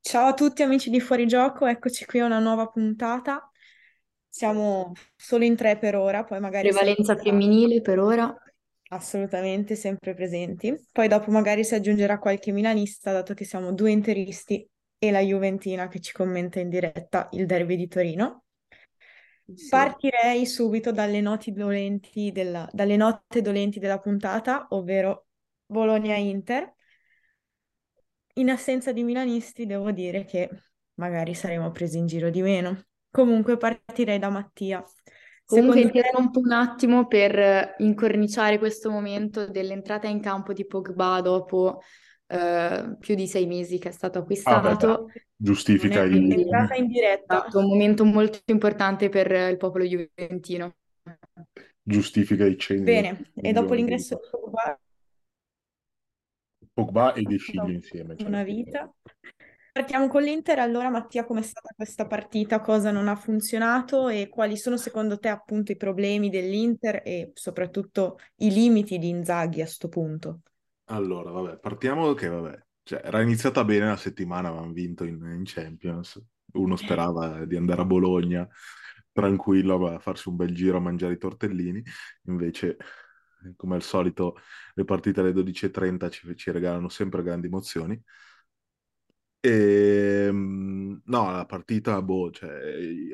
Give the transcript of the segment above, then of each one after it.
Ciao a tutti amici di Fuorigioco, eccoci qui a una nuova puntata. Siamo solo in tre per ora, poi magari Prevalenza femminile per ora. assolutamente sempre presenti. Poi dopo magari si aggiungerà qualche milanista, dato che siamo due interisti e la Juventina che ci commenta in diretta il derby di Torino. Sì. Partirei subito dalle della, dalle note dolenti della puntata, ovvero Bologna-Inter. In assenza di milanisti, devo dire che magari saremo presi in giro di meno. Comunque partirei da Mattia. Comunque Secondo te, interrompo un attimo per incorniciare questo momento dell'entrata in campo di Pogba dopo eh, più di sei mesi che è stato Ah, beh, acquistato. giustifica è il... entrata in È diretta. stato un momento molto importante per il popolo juventino. giustifica i 100 Bene, e dopo l'ingresso di Pogba, Pogba e De da Sciglio insieme. cioè, una vita. Partiamo con l'Inter. Allora, Mattia, com'è stata questa partita? Cosa non ha funzionato e quali sono secondo te appunto i problemi dell'Inter e soprattutto i limiti di Inzaghi a sto punto? Allora, vabbè, partiamo che, vabbè, cioè, era iniziata bene la settimana, avevamo vinto in, in Champions. Uno sperava di andare a Bologna tranquillo a farsi un bel giro a mangiare i tortellini. Invece, come al solito, le partite alle 12.30 ci, ci regalano sempre grandi emozioni. E, mm, no, la partita, boh, cioè,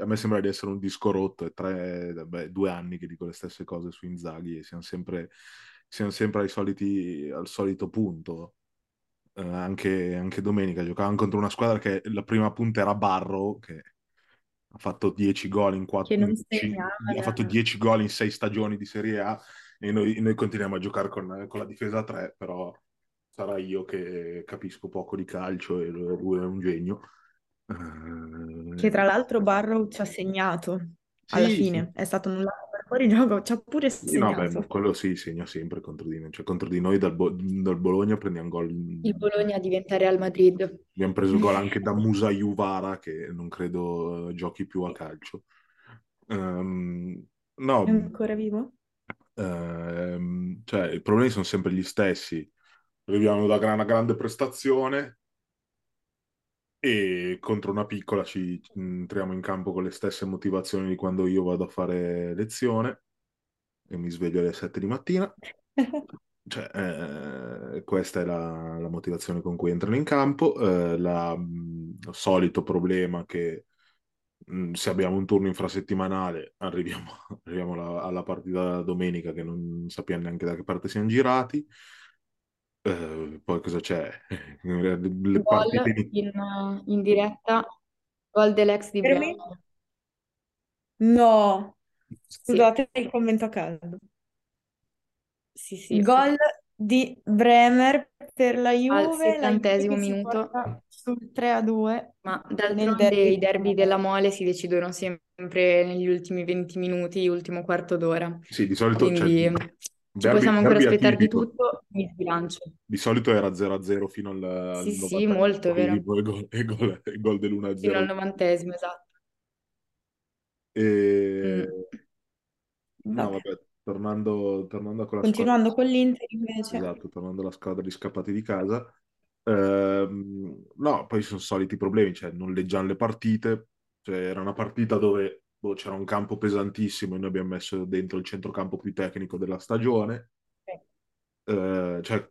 a me sembra di essere un disco rotto, è tre, beh, due anni che dico le stesse cose su Inzaghi e siamo sempre, siamo sempre ai soliti, al solito punto. Eh, anche, anche domenica giocavamo contro una squadra che la prima punta era Barro, che ha fatto 10 gol in Che quattro, non in cin- segnava ha fatto da... 10 gol in 6 stagioni di Serie A e noi, noi continuiamo a giocare con, con la difesa a 3, però sarà io che capisco poco di calcio e lui è un genio. che tra Eh, l'altro Barrow ci ha segnato alla sì, sì. fine, è stato annullato fuori gioco, ci ha pure Sì, no, beh, ma segnato. quello sì, segna sempre contro di noi. Cioè, contro di noi dal, Bo- dal Bologna prendiamo gol. Il Bologna diventa Real Madrid. Abbiamo preso gol anche da Musa Juvara, che non credo giochi più a calcio. È no, ancora vivo? ehm, cioè, i problemi sono sempre gli stessi. Arriviamo da una grande prestazione e contro una piccola ci mm, entriamo in campo con le stesse motivazioni di quando io vado a fare lezione e mi sveglio alle 7 di mattina. Cioè, eh, questa è la, la motivazione con cui entrano in campo. Eh, la- il solito problema che mh, se abbiamo un turno infrasettimanale arriviamo, arriviamo alla, alla partita domenica che non sappiamo neanche da che parte siamo girati. Eh, poi cosa c'è? Le partite Gol in- in, in diretta, gol dell'ex di Per me? Bremer. No, Sì, scusate il commento a caldo. sì, sì. Gol di Bremer per la Al Juve, la Juve settantesimo che si minuto. porta sul 3 a 2 Ma nel d'altronde derby. i derby della Mole si decidono sempre negli ultimi 20 minuti, ultimo quarto d'ora. Sì, di solito cioè, Quindi ci derby, possiamo ancora aspettare di tutto, mi sbilancio. Di solito era 0-0 fino al, al Sì, sì, 90 molto, vero. poi gol, e gol, gol Fino al dell'1-0. novantesimo, esatto. E... Mm. No, Vabbè. vabbè, tornando, tornando con la squadra, Continuando con l'Inter invece. esatto, tornando alla squadra di scappati di casa, ehm, no, poi sono soliti problemi, cioè non leggiamo le partite, cioè era una partita dove boh, c'era un campo pesantissimo e noi abbiamo messo dentro il centrocampo più tecnico della stagione, Eh, cioè,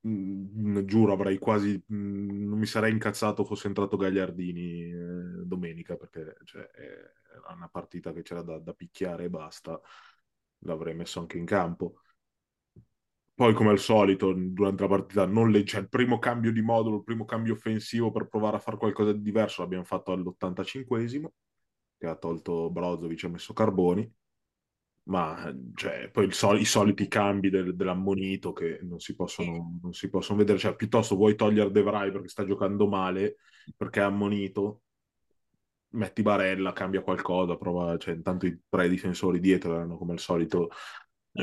mh, giuro, avrei quasi, mh, non mi sarei incazzato fosse entrato Gagliardini eh, domenica, perché cioè, era una partita che c'era da, da picchiare e basta, l'avrei messo anche in campo. Poi, come al solito, durante la partita non legge cioè, il primo cambio di modulo, il primo cambio offensivo per provare a fare qualcosa di diverso l'abbiamo fatto all'85esimo, che ha tolto Brozovic e ha messo Carboni, ma cioè, poi sol- i soliti cambi del- dell'ammonito che non si possono, non si possono vedere, cioè piuttosto vuoi togliere De Vrij perché sta giocando male, perché è ammonito, metti Barella, cambia qualcosa, prova, cioè intanto i tre difensori dietro erano come al solito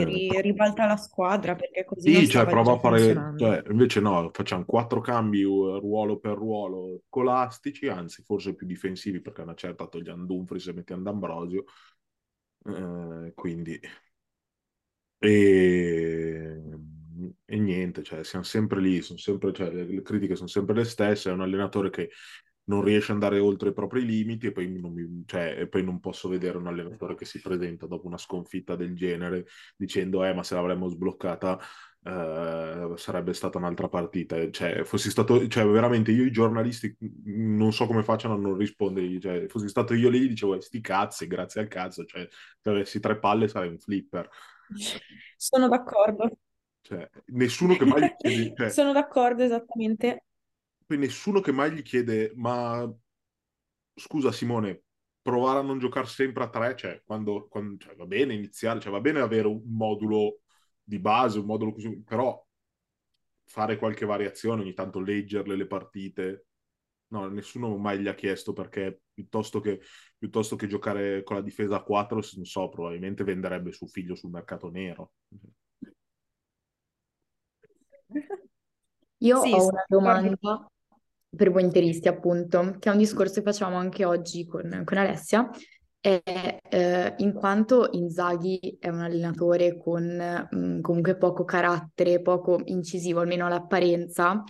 ri- ribalta la squadra perché così sì, cioè prova a fare, cioè, invece no, facciamo quattro cambi ruolo per ruolo scolastici, anzi forse più difensivi perché una certa togliamo Dumfries e mettiamo D'Ambrosio, Eh, quindi... E... E niente, cioè, siamo sempre lì, sono sempre, cioè, le critiche sono sempre le stesse, è un allenatore che non riesce ad andare oltre i propri limiti e poi, non mi, cioè, e poi non posso vedere un allenatore che si presenta dopo una sconfitta del genere dicendo eh ma se l'avremmo sbloccata eh, sarebbe stata un'altra partita. Cioè fossi stato cioè veramente io i giornalisti non so come facciano a non rispondere cioè fossi stato io lì dicevo eh, sti cazzi grazie al cazzo cioè se avessi tre palle sarei un flipper. Sono d'accordo. Cioè, nessuno che mai cioè, sono d'accordo esattamente poi nessuno che mai gli chiede, ma scusa Simone, provare a non giocare sempre a tre, cioè, quando, quando cioè, va bene iniziare, cioè, va bene avere un modulo di base, un modulo così, però fare qualche variazione, ogni tanto leggerle le partite. No, nessuno mai gli ha chiesto perché piuttosto che, piuttosto che giocare con la difesa a 4, non so, probabilmente venderebbe suo figlio sul mercato nero. Io sì, ho una domanda per voi interisti, appunto, che è un discorso che facciamo anche oggi con, con Alessia, è eh, in quanto Inzaghi è un allenatore con mh, mm, comunque poco carattere, poco incisivo, almeno all'apparenza,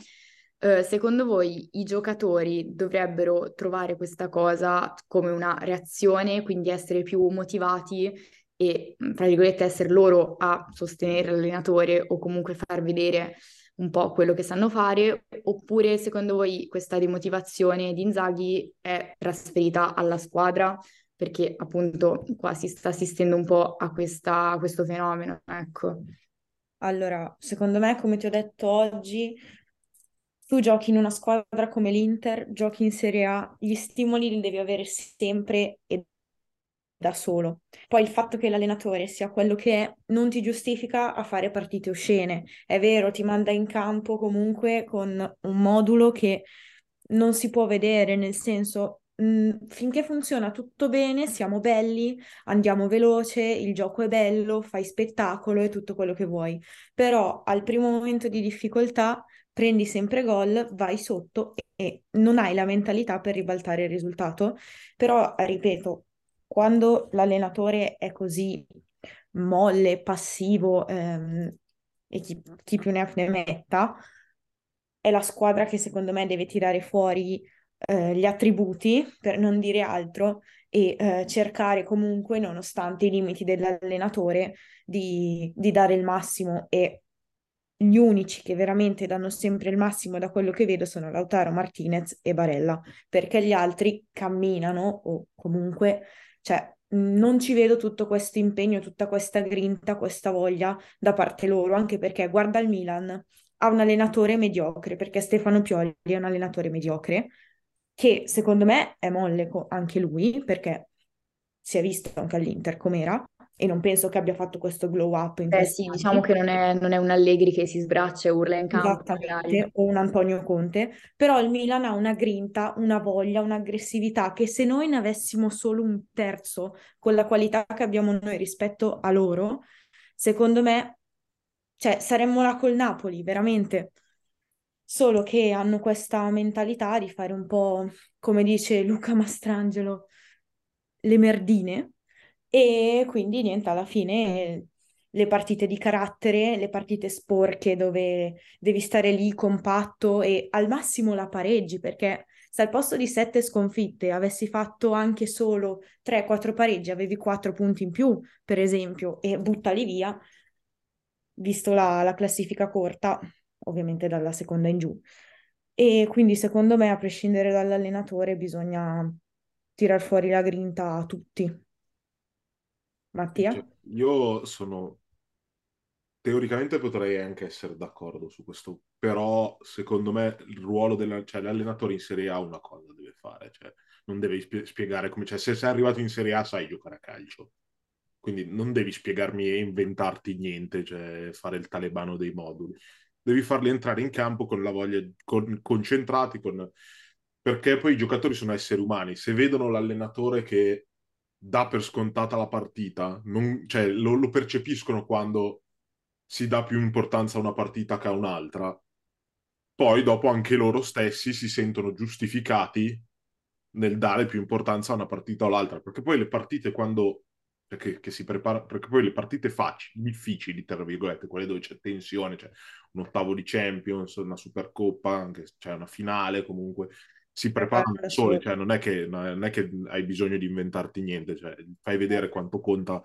eh, secondo voi i giocatori dovrebbero trovare questa cosa come una reazione, quindi essere più motivati e, tra virgolette, essere loro a sostenere l'allenatore o comunque far vedere un po' quello che sanno fare, oppure secondo voi questa demotivazione di Inzaghi è trasferita alla squadra? Perché appunto qua si sta assistendo un po' a, questa, a questo fenomeno, ecco. Allora, secondo me, come ti ho detto oggi, tu giochi in una squadra come l'Inter, giochi in Serie A, gli stimoli li devi avere sempre e da solo. Poi il fatto che l'allenatore sia quello che è non ti giustifica a fare partite oscene. È vero, ti manda in campo comunque con un modulo che non si può vedere, nel senso mh, mm, finché funziona tutto bene, siamo belli, andiamo veloce, il gioco è bello, fai spettacolo e tutto quello che vuoi. Però al primo momento di difficoltà prendi sempre gol, vai sotto e non hai la mentalità per ribaltare il risultato. Però, ripeto, quando l'allenatore è così molle, passivo ehm, e chi, chi, più ne ha ne metta, è la squadra che secondo me deve tirare fuori eh, gli attributi, per non dire altro, e eh, cercare comunque, nonostante i limiti dell'allenatore, di, di dare il massimo. E gli unici che veramente danno sempre il massimo da quello che vedo sono Lautaro Martinez e Barella, perché gli altri camminano o comunque cioè, non ci vedo tutto questo impegno, tutta questa grinta, questa voglia da parte loro, anche perché guarda il Milan, ha un allenatore mediocre, perché Stefano Pioli è un allenatore mediocre, che secondo me è molle anche lui, perché si è visto anche all'Inter com'era, e non penso che abbia fatto questo glow up in Eh sì, diciamo che non è, non è un Allegri che si sbraccia e urla in campo. Esattamente, o un Antonio Conte, però il Milan ha una grinta, una voglia, un'aggressività che se noi ne avessimo solo un terzo con la qualità che abbiamo noi rispetto a loro, secondo me, cioè, saremmo là col Napoli, veramente. Solo che hanno questa mentalità di fare un po', come dice Luca Mastrangelo, le merdine, e quindi niente, alla fine le partite di carattere, le partite sporche dove devi stare lì compatto e al massimo la pareggi, perché se al posto di sette sconfitte avessi fatto anche solo 3-4 pareggi, avevi 4 punti in più, per esempio, e buttali via, visto la, la classifica corta, ovviamente dalla seconda in giù. E quindi secondo me, a prescindere dall'allenatore, bisogna tirar fuori la grinta a tutti. Mattia? Cioè, io sono... Teoricamente potrei anche essere d'accordo su questo, però secondo me il ruolo della... cioè in Serie A una cosa deve fare, cioè non devi spie- spiegare come... Cioè se sei arrivato in Serie A sai giocare a calcio, quindi non devi spiegarmi e inventarti niente, cioè fare il talebano dei moduli. Devi farli entrare in campo con la voglia, con, concentrati, con... perché poi i giocatori sono esseri umani. Se vedono l'allenatore che dà per scontata la partita, non, cioè, lo, lo, percepiscono quando si dà più importanza a una partita che a un'altra. Poi dopo anche loro stessi si sentono giustificati nel dare più importanza a una partita o all'altra, perché poi le partite quando cioè che, si prepara, perché poi le partite facili, difficili, tra virgolette, quelle dove c'è tensione, c'è un ottavo di Champions, una Supercoppa, anche c'è cioè una finale comunque, si preparano da soli, cioè non è, che, non è che hai bisogno di inventarti niente, cioè fai vedere quanto conta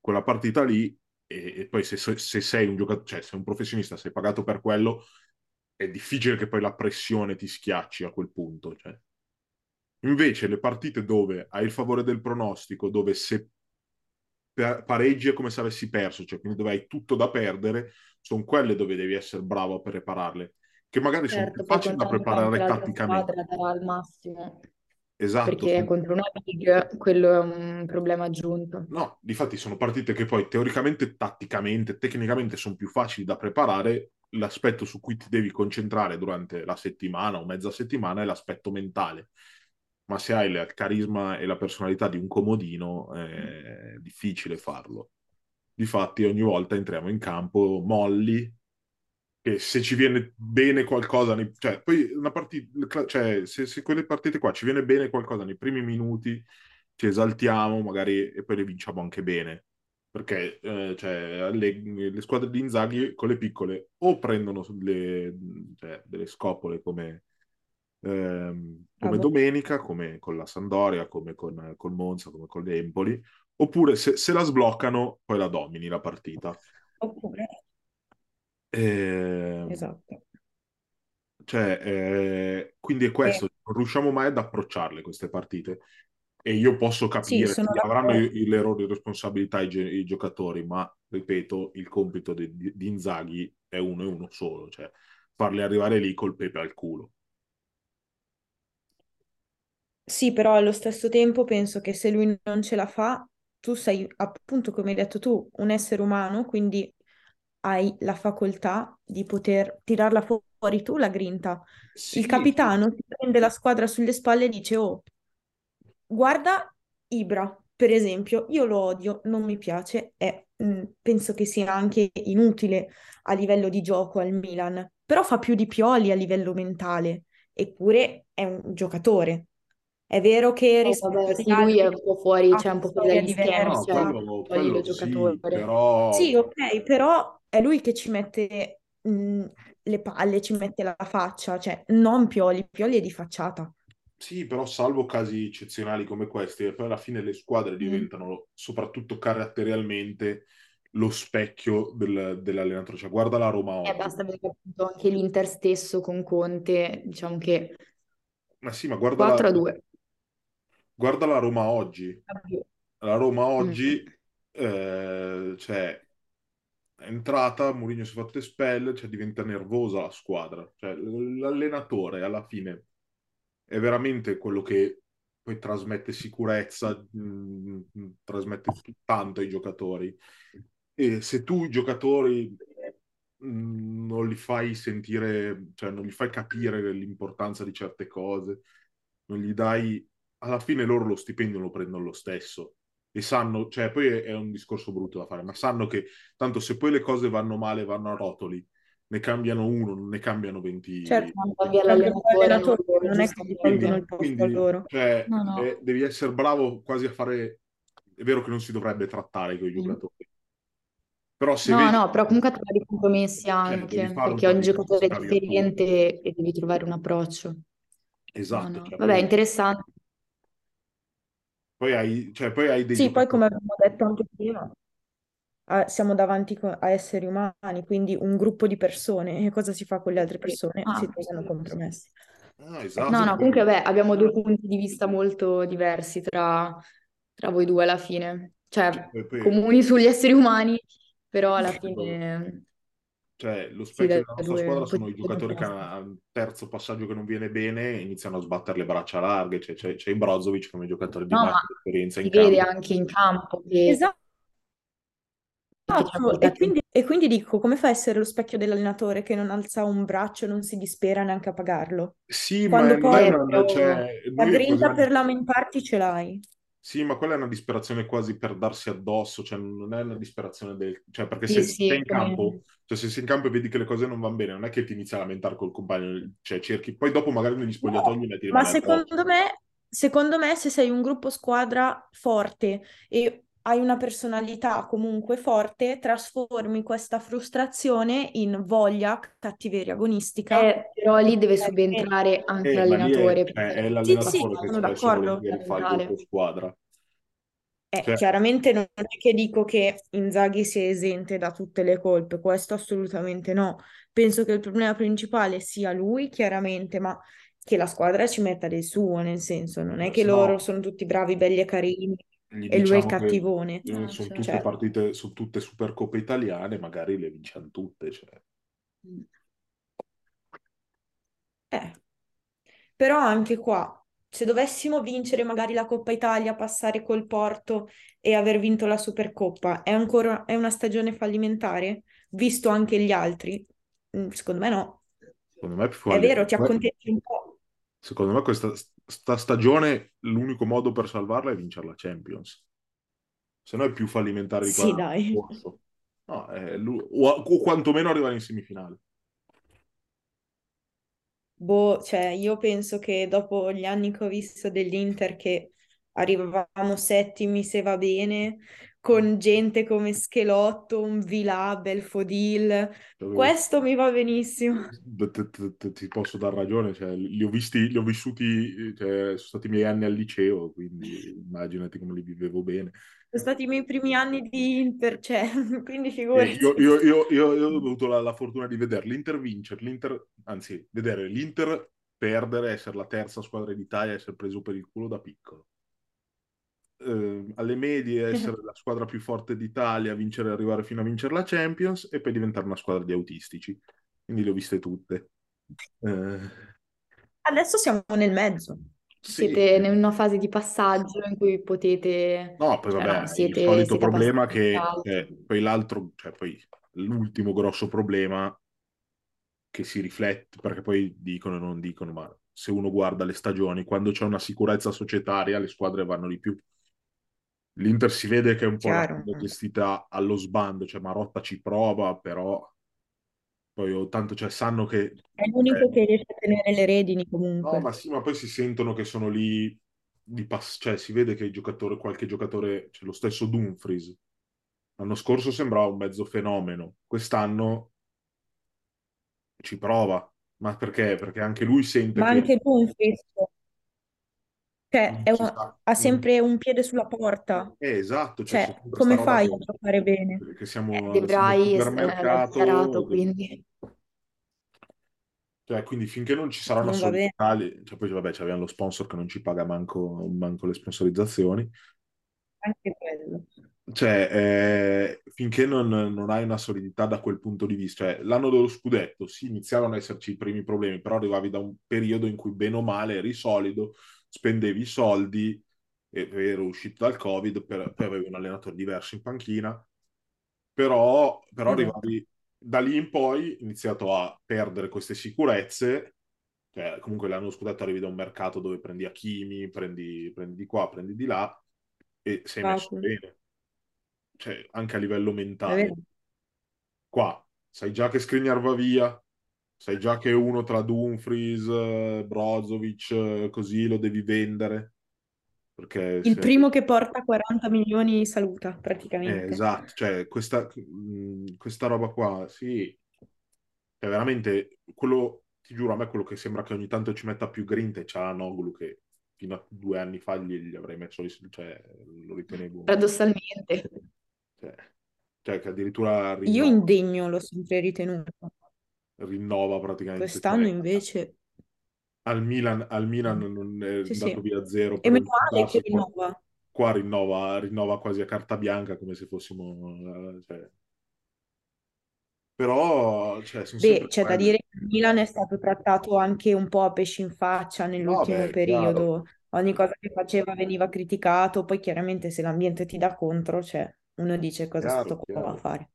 quella partita lì e, e poi se, se, sei un giocatore, cioè sei un professionista, sei pagato per quello, è difficile che poi la pressione ti schiacci a quel punto, cioè. Invece le partite dove hai il favore del pronostico, dove se pareggi è come se avessi perso, cioè quindi dove hai tutto da perdere, sono quelle dove devi essere bravo a prepararle, che magari certo, sono più facili da preparare tatticamente. darà al massimo. Esatto. Perché contro una big quello è un problema aggiunto. No, difatti sono partite che poi teoricamente, tatticamente, tecnicamente sono più facili da preparare. L'aspetto su cui ti devi concentrare durante la settimana o mezza settimana è l'aspetto mentale ma se hai il carisma e la personalità di un comodino è difficile farlo. Difatti ogni volta entriamo in campo molli, che se ci viene bene qualcosa, nei, cioè poi una partita, cioè se, se quelle partite qua ci viene bene qualcosa nei primi minuti, ci esaltiamo magari e poi le vinciamo anche bene. Perché eh, cioè, le, le, squadre di Inzaghi con le piccole o prendono le, cioè, delle scopole come ehm, come ah, domenica, come con la Sandoria, come con col Monza, come con l'Empoli, oppure se, se, la sbloccano poi la domini la partita. Oppure... Eh, esatto. Cioè, eh, quindi è questo, eh. non riusciamo mai ad approcciarle queste partite. E io posso capire sì, che avranno l'errore di responsabilità i, i, giocatori, ma ripeto, il compito di, di Inzaghi è uno e uno solo, cioè farli arrivare lì col pepe al culo. Sì, però allo stesso tempo penso che se lui non ce la fa, tu sei appunto, come hai detto tu, un essere umano, quindi hai la facoltà di poter tirarla fuori tu la grinta. Sì. Il capitano ti prende la squadra sulle spalle e dice, oh, guarda Ibra, per esempio, io lo odio, non mi piace e mh, mm, penso che sia anche inutile a livello di gioco al Milan, però fa più di Pioli a livello mentale, eppure è un giocatore. È vero che oh, vabbè, sì, lui è un po' fuori, cioè un po' fuori dagli schemi, no, cioè, quello, quello giocatore. Sì, però... sì, ok, però è lui che ci mette mh, le palle, ci mette la faccia, cioè non Pioli, Pioli è di facciata. Sì, però salvo casi eccezionali come questi, e poi alla fine le squadre mm. diventano, soprattutto caratterialmente, lo specchio del, dell'allenatore. Cioè, guarda la Roma oggi. Eh, basta vedere appunto anche l'Inter stesso con Conte, diciamo che... Ma sì, ma guarda 4 a 2 guarda la Roma oggi. La Roma oggi, mm. eh, cioè, è entrata, Mourinho si è fatto espellere, cioè diventa nervosa la squadra. Cioè, l'allenatore alla fine è veramente quello che poi trasmette sicurezza, mh, mm, trasmette tanto ai giocatori. E se tu i giocatori mm, non li fai sentire, cioè non gli fai capire l'importanza di certe cose, non gli dai alla fine loro lo stipendio lo prendono lo stesso e sanno, cioè poi è, è, un discorso brutto da fare, ma sanno che tanto se poi le cose vanno male, vanno a rotoli, ne cambiano uno, non ne cambiano 20. Certo, non cambia l'allenatore, non è che prendono il posto quindi, loro. Cioè, no, no. Eh, devi essere bravo quasi a fare... È vero che non si dovrebbe trattare con i mm. giocatori. Però se no, vedi... no, però comunque trovi dei compromessi cioè, anche, cioè, perché ogni giocatore è differente e devi trovare un approccio. Esatto. No, cioè, Vabbè, interessante. Poi hai, cioè, poi hai dei Sì, poi come abbiamo detto anche prima, eh, siamo davanti co- a esseri umani, quindi un gruppo di persone, e cosa si fa con le altre persone? Ah, Si trovano compromessi. Ah, esatto. No, no, comunque vabbè, abbiamo due punti di vista molto diversi tra, tra voi due alla fine. Cioè, poi- comuni sugli esseri umani, però alla fine cioè, lo specchio della nostra squadra sono i giocatori che a un terzo passaggio che non viene bene iniziano a sbattere le braccia larghe. Cioè, c'è, c'è Brozovic come giocatore di no, massima esperienza in campo. Vede anche in campo. Che... Esatto. E quindi, e quindi, dico, come fa a essere lo specchio dell'allenatore che non alza un braccio e non si dispera neanche a pagarlo? Sì, Quando ma poi cioè, la grinta per lamentarti ce l'hai. Sì, ma quella è una disperazione quasi per darsi addosso, cioè non è una disperazione del... cioè perché se sì, sei in campo, cioè se sei in campo e vedi che le cose non vanno bene, non è che ti inizi a lamentare col compagno, cioè cerchi, poi dopo magari negli spogliatoi no, Ma secondo me, secondo me se sei un gruppo squadra forte e hai una personalità comunque forte, trasformi questa frustrazione in voglia, cattiveria agonistica. Eh, però lì deve subentrare anche Eh, ma lì è, l'allenatore. cioè, perché- è Sì, sì, l'allenatore che sono d'accordo. fa il squadra. Eh, Cioè, chiaramente non è che dico che Inzaghi sia esente da tutte le colpe, questo assolutamente no. Penso che il problema principale sia lui, chiaramente, ma che la squadra ci metta del suo, nel senso, non è che no, loro sono tutti bravi, belli e carini gli e lui è il diciamo che cattivone. eh, No, sono certo. tutte Cioè, partite, sono tutte supercoppe italiane, magari le vinciamo tutte. Cioè. eh. Però anche qua, se dovessimo vincere magari la Coppa Italia, passare col Porto e aver vinto la Supercoppa, è ancora è una stagione fallimentare? Visto anche gli altri? Mm, Secondo me no. Secondo me è più È vero, ti accontenti un po'. Secondo me questa sta stagione l'unico modo per salvarla è vincere la Champions. Se no è più fallimentare di Sì, dell'anno scorso. No, è lu- o, o quantomeno arrivare in semifinale. Boh, cioè, io penso che dopo gli anni che ho visto dell'Inter che arrivavamo settimi se va bene, con gente come Schelotto, un Vilà, Belfodil, Cioè, questo mi va benissimo. ti posso dar ragione, cioè, li ho visti, li ho vissuti, cioè, sono stati i miei anni al liceo, quindi immaginati come li vivevo bene. Sono stati i miei primi anni di Inter, cioè, quindi E figurati. io, io- io- io- io ho avuto la, la fortuna di vedere l'Inter vincere, l'Inter, anzi, vedere l'Inter perdere, essere la terza squadra d'Italia, essere preso per il culo da piccolo. Eh, alle medie essere la squadra più forte d'Italia, vincere, arrivare fino a vincere la Champions e poi diventare una squadra di autistici. Quindi le ho viste tutte. Eh, Adesso siamo nel mezzo. sì, Siete in una fase di passaggio in cui potete, No, poi cioè, vabbè, il siete, solito siete problema che cioè, poi l'altro, cioè poi l'ultimo grosso problema che si riflette, perché poi dicono e non dicono, ma se uno guarda le stagioni, quando c'è una sicurezza societaria, le squadre vanno di più. L'Inter si vede che è un po' Chiaro. squadra gestita allo sbando, cioè Marotta ci prova, però poi oh, tanto cioè, sanno che... È l'unico eh, che riesce a tenere le redini No, comunque. ma sì, ma poi si sentono che sono lì di pass- cioè si vede che il giocatore, qualche giocatore, c'è lo stesso Dumfries. L'anno scorso sembrava un mezzo fenomeno, quest'anno ci prova. Ma perché? Perché anche lui sente Ma che anche Dumfries, cioè, è un- ha sempre un piede sulla porta. Eh, esatto, cioè c'è Cioè, come roba fai che, a giocare bene? che Eh, siamo, De siamo al Vrij è- l'ha supermercato, dichiarato, quindi cioè, quindi finché non ci sarà una Non va bene. cioè, poi vabbè, abbiamo lo sponsor che non ci paga manco, manco le sponsorizzazioni. Anche quello. Cioè, eh, finché non, non hai una solidità da quel punto di vista, cioè l'anno dello scudetto, sì, iniziavano ad esserci i primi problemi, però arrivavi da un periodo in cui bene o male eri solido, spendevi i soldi, e ero uscito dal Covid, per- poi avevi un allenatore diverso in panchina, però, però Esatto. arrivavi da lì in poi, iniziato a perdere queste sicurezze, cioè comunque l'anno scudetto arrivi da un mercato dove prendi Hakimi, prendi, prendi di qua, prendi di là, e sei messo Lukaku. bene cioè anche a livello mentale. Qua sai già che Skriniar va via, sai già che uno tra Dumfries, eh, Brozovic, eh, così lo devi vendere. Perché Il se- primo che porta 40 milioni saluta eh, praticamente. esatto, cioè questa, mh, questa roba qua, sì, è veramente quello, ti giuro, a me quello che sembra che ogni tanto ci metta più grinta è Cialanoglu che fino a due anni fa gli, gli avrei messo, cioè lo ritenevo, paradossalmente. cioè, cioè che addirittura Io rinnova, indegno l'ho sempre ritenuto. Rinnova praticamente, Quest'anno invece... al Milan, al Milan non è Sì, andato sì. via zero E meno male che rinnova. qua rinnova, rinnova quasi a carta bianca come se fossimo... eh, cioè. Però, cioè, Beh, c'è da dire che il Milan è stato trattato anche un po' a pesci in faccia No, nell'ultimo beh, è chiaro. periodo. Ogni cosa che faceva veniva criticato, poi chiaramente se l'ambiente ti dà contro, cioè uno dice cosa Chiaro, sto qua a fare.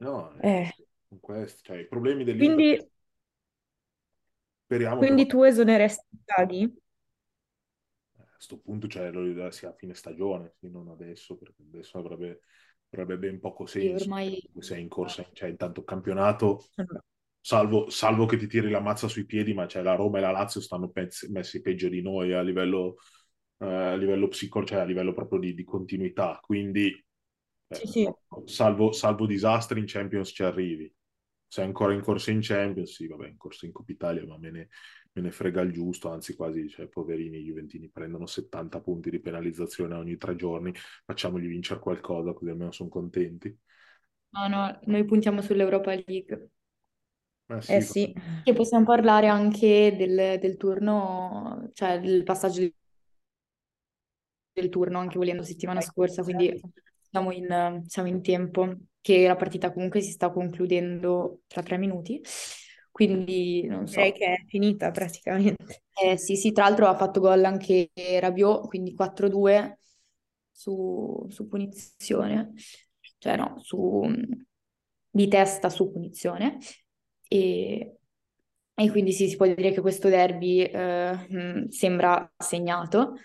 No, eh, Sono questi, cioè, i problemi dell'Inter quindi, speriamo che quindi tu esoneresti Inzaghi? a questo punto cioè, lo- sia a fine stagione, sì, non adesso, perché adesso avrebbe, avrebbe ben poco Sì, senso. ormai Sei in corsa, cioè, intanto campionato, salvo, salvo che ti tiri la mazza sui piedi, ma cioè, la Roma e la Lazio stanno messi peggio di noi a livello, eh, a livello psicologico, cioè a livello proprio di, di continuità. Quindi, eh, Sì, sì. salvo, salvo disastri in Champions ci arrivi. Sei ancora in corsa in Champions, sì, vabbè, in corsa in Coppa Italia, ma me ne, me ne frega il giusto, anzi quasi, cioè, poverini i Juventini prendono 70 punti di penalizzazione ogni tre giorni, facciamogli vincere qualcosa, così almeno sono contenti. No, no, noi puntiamo sull'Europa League. Eh sì, Eh sì. E possiamo parlare anche del, del turno, cioè del passaggio di- del turno, anche volendo settimana scorsa, quindi siamo in, siamo in tempo, che la partita comunque si sta concludendo tra tre minuti, quindi non so. Direi che è finita praticamente. Eh, sì, sì, tra l'altro ha fatto gol anche Rabiot, quindi 4-2 su, su punizione, cioè no, su, di testa su punizione. E, e quindi sì, si può dire che questo derby eh, mh, sembra segnato,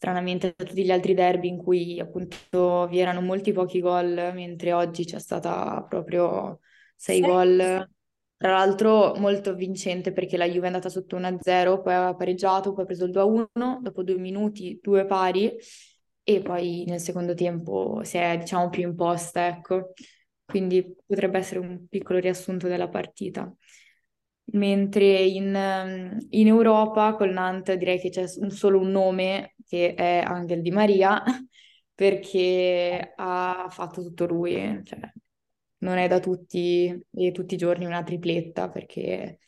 stranamente da tutti gli altri derby in cui appunto vi erano molti pochi gol, mentre oggi c'è stata proprio sei Sì. gol. Tra l'altro molto vincente perché la Juve è andata sotto 1-0, poi aveva pareggiato, poi ha preso il 2-1, dopo due minuti due pari e poi nel secondo tempo si è diciamo più imposta, ecco. Quindi potrebbe essere un piccolo riassunto della partita. Mentre in, ehm, in Europa col Nantes direi che c'è un- solo un nome che è Angel Di Maria perché ha fatto tutto lui, cioè non è da tutti e tutti i giorni una tripletta perché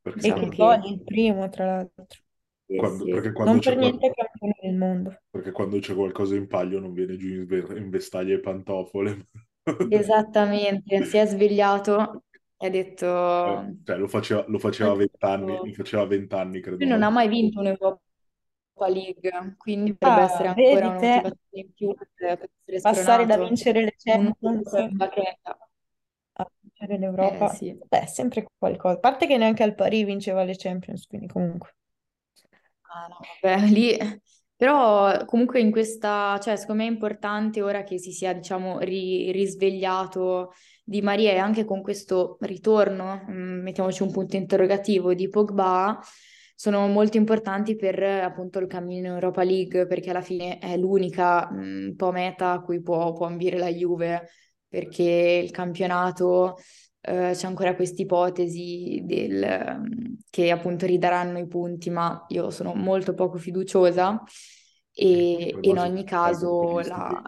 perché E che gol il primo, tra l'altro. quando- sì. perché quando Non c'è per qual- niente campione del mondo. perché quando c'è qualcosa in palio non viene giù in, in vestaglie e pantofole. Esattamente, si è svegliato ha detto Eh, Cioè, lo faceva, lo faceva vent'anni, lo faceva vent'anni, credo. Lui non ha mai vinto un'Europa League, quindi potrebbe essere Ah, ancora vedi una motivazione in più per, essere passare da vincere le Champions a vincere Eh l'Europa, sì. beh, è sempre qualcosa. A parte che neanche al Paris vinceva le Champions, quindi comunque. Ah, no, vabbè, lì... Però comunque in questa, cioè secondo me è importante ora che si sia, diciamo, ri- risvegliato Di Maria e anche con questo ritorno, mm, mettiamoci un punto interrogativo, di Pogba, sono molto importanti per eh, appunto il cammino in Europa League, perché alla fine è l'unica mm, un po' meta a cui può, può ambire la Juve, perché il campionato eh, c'è ancora questa ipotesi del, ehm, che appunto ridaranno i punti, ma io sono molto poco fiduciosa e Poi in basta ogni caso gli la...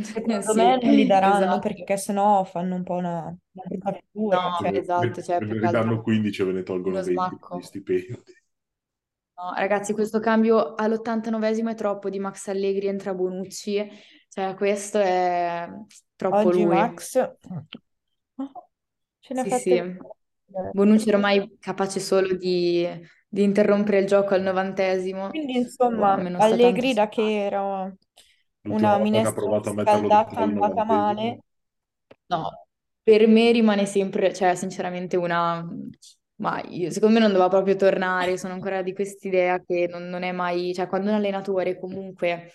Secondo Sì, me non li daranno esatto. perché sennò fanno un po' una, una brutta figura. No, Cioè, esatto, cioè più ne che altro ridanno 15 e ve ne tolgono uno 20 per gli smacco. stipendi. No, ragazzi, questo cambio all'89esimo è troppo di Max Allegri entra Bonucci, cioè questo è troppo oggi lui. Max ce ne ha Sì, fatte sì. Bonucci ormai capace solo di, di interrompere il gioco al novantesimo. Quindi Boh, a insomma, me non sta tanto Allegri da simpatico. che era una minestra provato a metterlo di scaldata al andata male, No, per me rimane sempre, cioè sinceramente una... Ma io- secondo me non doveva proprio tornare, sono ancora di quest'idea che non, non è mai... Cioè quando un allenatore comunque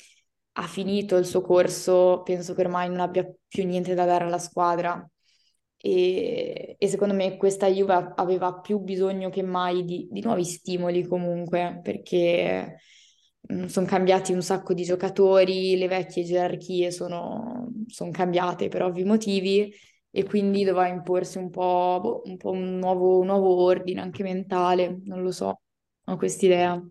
ha finito il suo corso, penso che ormai non abbia più niente da dare alla squadra. E, e secondo me questa Juve aveva più bisogno che mai di, di nuovi stimoli comunque, perché sono cambiati un sacco di giocatori, le vecchie gerarchie sono, son cambiate per ovvi motivi e quindi doveva imporsi un po', boh, un po' un nuovo, un nuovo ordine anche mentale, non lo so, ho quest'idea.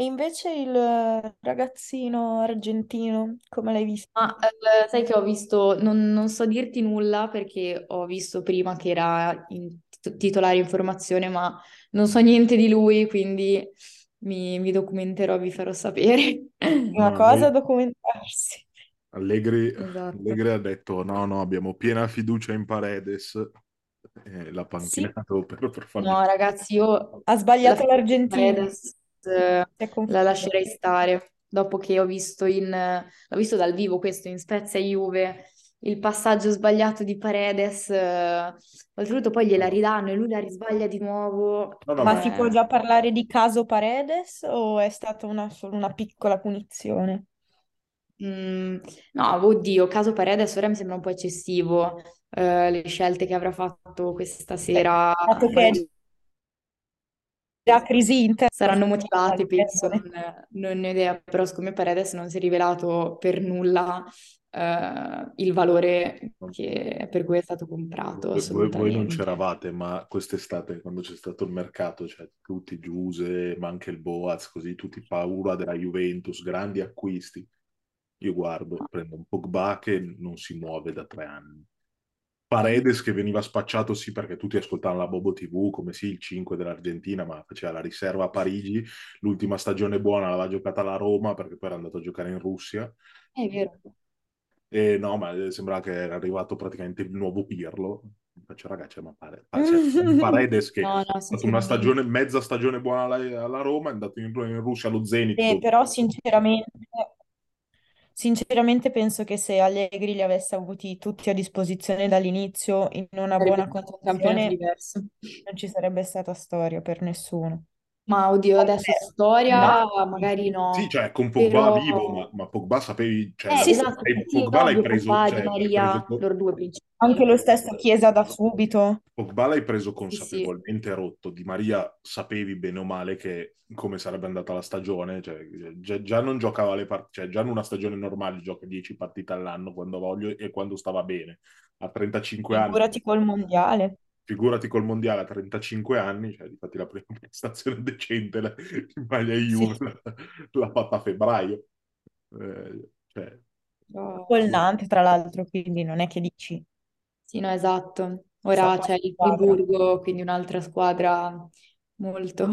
E invece il ragazzino argentino, come l'hai visto? Ma eh, sai che ho visto, non, non so dirti nulla perché ho visto prima che era in titolare informazione, ma non so niente di lui, quindi mi, mi documenterò, vi farò sapere. Prima No, cosa, lui- documentarsi. Allegri, Esatto. Allegri ha detto no, no, abbiamo piena fiducia in Paredes. E l'ha Sì, panchinato per, per fargli... No, ragazzi, io ha sbagliato la l'Argentina, Paredes eh, si è la confuso. lascerei stare. Dopo che ho visto in, l'ho visto dal vivo questo in Spezia Juve, il passaggio sbagliato di Paredes, eh, oltretutto poi gliela No, ridanno e lui la risbaglia di nuovo. no, no, Ma ma si può Eh, già parlare di caso Paredes o è stata una, solo una piccola punizione? mm, no, oddio, caso Paredes ora mi sembra un po' eccessivo, eh, le scelte che avrà fatto questa Beh, sera. che magari crisi interna. Saranno motivati, penso, non, non ne ho idea, però secondo me Paredes non si è rivelato per nulla eh, il valore che- per cui è stato comprato, Voi, voi- non c'eravate, ma quest'estate, quando c'è stato il mercato, cioè tutti Giuse, ma anche il Boaz, così tutti paura della Juventus, grandi acquisti. Io guardo, prendo un Pogba che non si muove da tre anni. Paredes che veniva spacciato sì perché tutti ascoltavano la Bobo TV come sì il 5 dell'Argentina ma faceva la riserva a Parigi l'ultima stagione buona l'aveva giocata alla Roma perché poi era andato a giocare in Russia È vero. E no ma sembrava che era arrivato praticamente il nuovo Pirlo. Faccio ragazzi ma pare, cioè, Paredes che No, no, ha fatto una stagione mezza stagione buona alla, alla Roma è andato in, in Russia allo Zenit. Eh, però sinceramente, sinceramente penso che se Allegri li avesse avuti tutti a disposizione dall'inizio in una Sarebbe buona condizione, non ci sarebbe stata storia per nessuno. Ma oddio, adesso storia no. magari Sì, no, cioè con Pogba però... vivo, ma, ma Pogba sapevi, cioè, Eh, la- Sì, sì, esatto, hai- sì, Pogba l'hai ovvio, preso, Pogba, cioè, Maria, preso, due principali. anche lo stesso Chiesa da subito. Pogba l'hai preso Sì, sì. consapevolmente rotto. Di Maria sapevi bene o male che come sarebbe andata la stagione, cioè, già, già non giocava le partite, cioè, già in una stagione normale gioca 10 partite all'anno quando voglio e quando stava bene. A 35 anni, Figurati col mondiale. Figurati col mondiale a 35 anni, cioè, difatti la prima prestazione decente la, in maglia Juve sì. l'ha l'ha fatta a febbraio. Eh, cioè, Col Nantes, tra l'altro, quindi non è che dici Sì, no, esatto. Ora quale c'è il. Friburgo, quindi un'altra squadra molto,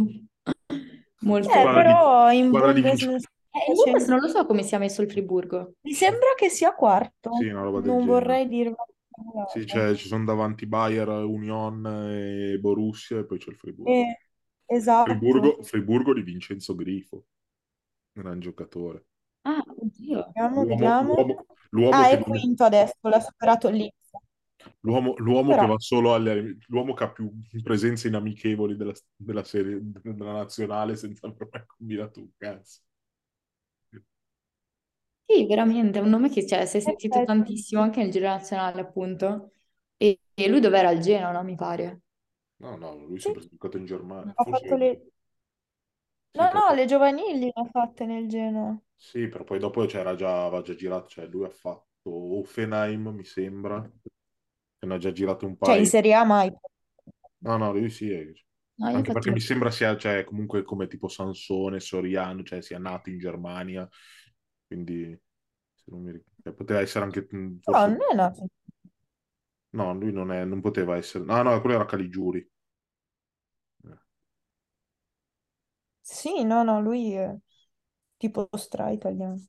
molto... Eh, squadra di, però in squadra di Bundes vincenti. non sta Eh, non lo so come sia messo il Friburgo. Mi sembra che sia quarto. Sì, Non genere. vorrei dirvi Sì, c'è- cavolata. ci sono davanti Bayer, Union e Borussia e poi c'è il Friburgo. Eh, esatto. Friburgo, Friburgo di Vincenzo Grifo, gran giocatore. Ah, oddio. Vediamo, L'uomo, vediamo. l'uomo- l'uomo Ah, che, è quinto adesso, l'ha superato lì. l'uomo, l'uomo che Però, va solo alle, l'uomo che ha più presenze in amichevoli della, della serie della nazionale senza aver mai combinato un cazzo. Sì, veramente, è un nome che cioè, si è sentito perfetto. tantissimo anche nel giro nazionale, appunto. E, e lui dov'era al Genoa, mi pare. No, no, lui è Sì, sempre giocato in Germania. ha Forse fatto le... sì, No, però, no, le giovanili le ha fatte nel Genoa. sì, però poi dopo c'era già, aveva già girato, cioè lui ha fatto Hoffenheim, mi sembra, e ne ha già girato un Cioè, in paio. Serie A mai. No, no, lui sì, è- No, io anche infatti perché mi sembra sia, cioè, comunque come tipo Sansone, Soriano, cioè sia nato in Germania, quindi se non mi ricordo, cioè, poteva essere anche No, forse... non è nato. No, lui non, è, non poteva essere... No, no, quello era Caligiuri. Sì, no, no, lui è tipo stra italiano.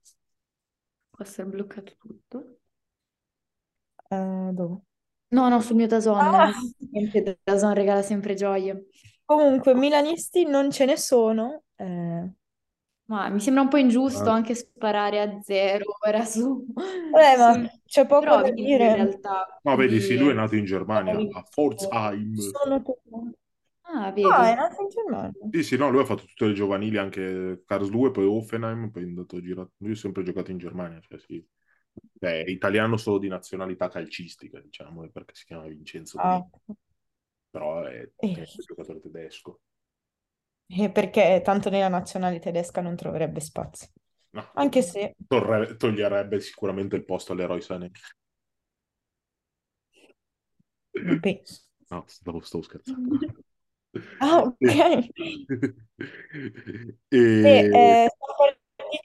può essere bloccato tutto. Eh, dove? No, no, sul mio Dazon. Ah, Sempre Dazon regala sempre gioie. comunque, milanisti non ce ne sono. eh. Ma mi sembra un po' ingiusto Ah, anche sparare a zero ora su, Eh, ma sul- c'è poco Però da vince in dire. realtà, No, vedi, sì, lui è nato in Germania, a. Pforzheim. Sono Ah, Ah, è vedi? nato in Germania. Sì, sì, no, lui ha fatto tutte le giovanili, anche Karlsruhe, poi Hoffenheim, poi è andato a girare. Lui ha sempre giocato in Germania, cioè sì. Cioè, è italiano solo di nazionalità calcistica, diciamo, perché si chiama Vincenzo Ah, Grifo, però è eh, è un giocatore tedesco. Eh, perché tanto nella nazionale tedesca non troverebbe spazio. No, Anche se, torre- toglierebbe sicuramente il posto all'eroe Sané. non penso. No, stavo, stavo scherzando. Ah, ok. E, E eh,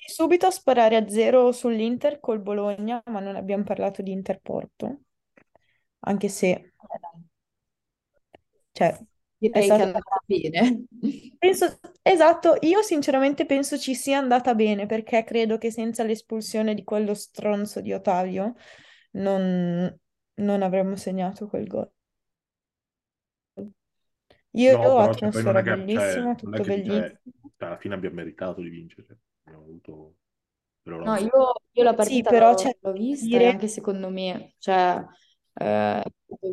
subito a sparare a zero sull'Inter col Bologna, ma non abbiamo parlato di Inter-Porto, anche se, cioè, è Direi che è andata bene. Penso, esatto, io sinceramente penso ci sia andata bene perché credo che senza l'espulsione di quello stronzo di Ottavio non, non avremmo segnato quel gol. Io no, non atmosfera è che, cioè, bellissima, non è tutto che cioè, bellissimo. cioè, alla fine abbiamo meritato di vincere. abbiamo avuto però No, io, io la Sì, partita però l'ho c'è l'ho vista e dire... anche secondo me, cioè, eh,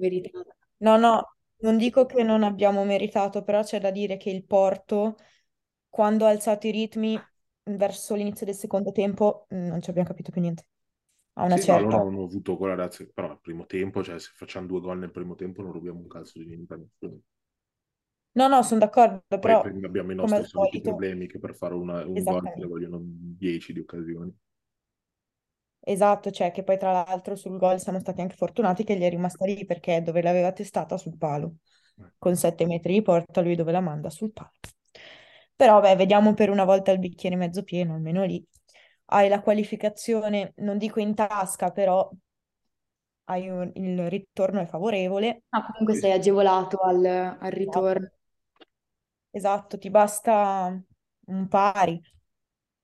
veritato. No, no, non dico che non abbiamo meritato, però c'è da dire che il Porto, quando ha alzato i ritmi verso l'inizio del secondo tempo, non ci abbiamo capito più niente. A una Sì, no, loro certa. hanno avuto quella reazione, però al primo tempo, cioè se facciamo due gol nel primo tempo non rubiamo un calcio di niente a nessuno. No, no, sono d'accordo, Poi però abbiamo i nostri soliti problemi che per fare una- un gol ne vogliono 10 di occasioni. Esatto, cioè che poi tra l'altro sul gol siamo stati anche fortunati che gli è rimasta lì perché dove l'aveva testata sul palo, con 7 metri di porta, lui dove la manda sul palo. Però beh, vediamo per una volta il bicchiere mezzo pieno, almeno lì. Hai la qualificazione, non dico in tasca, però hai un- il ritorno è favorevole. Ah, comunque sei agevolato al, al ritorno. Esatto, ti basta un pari,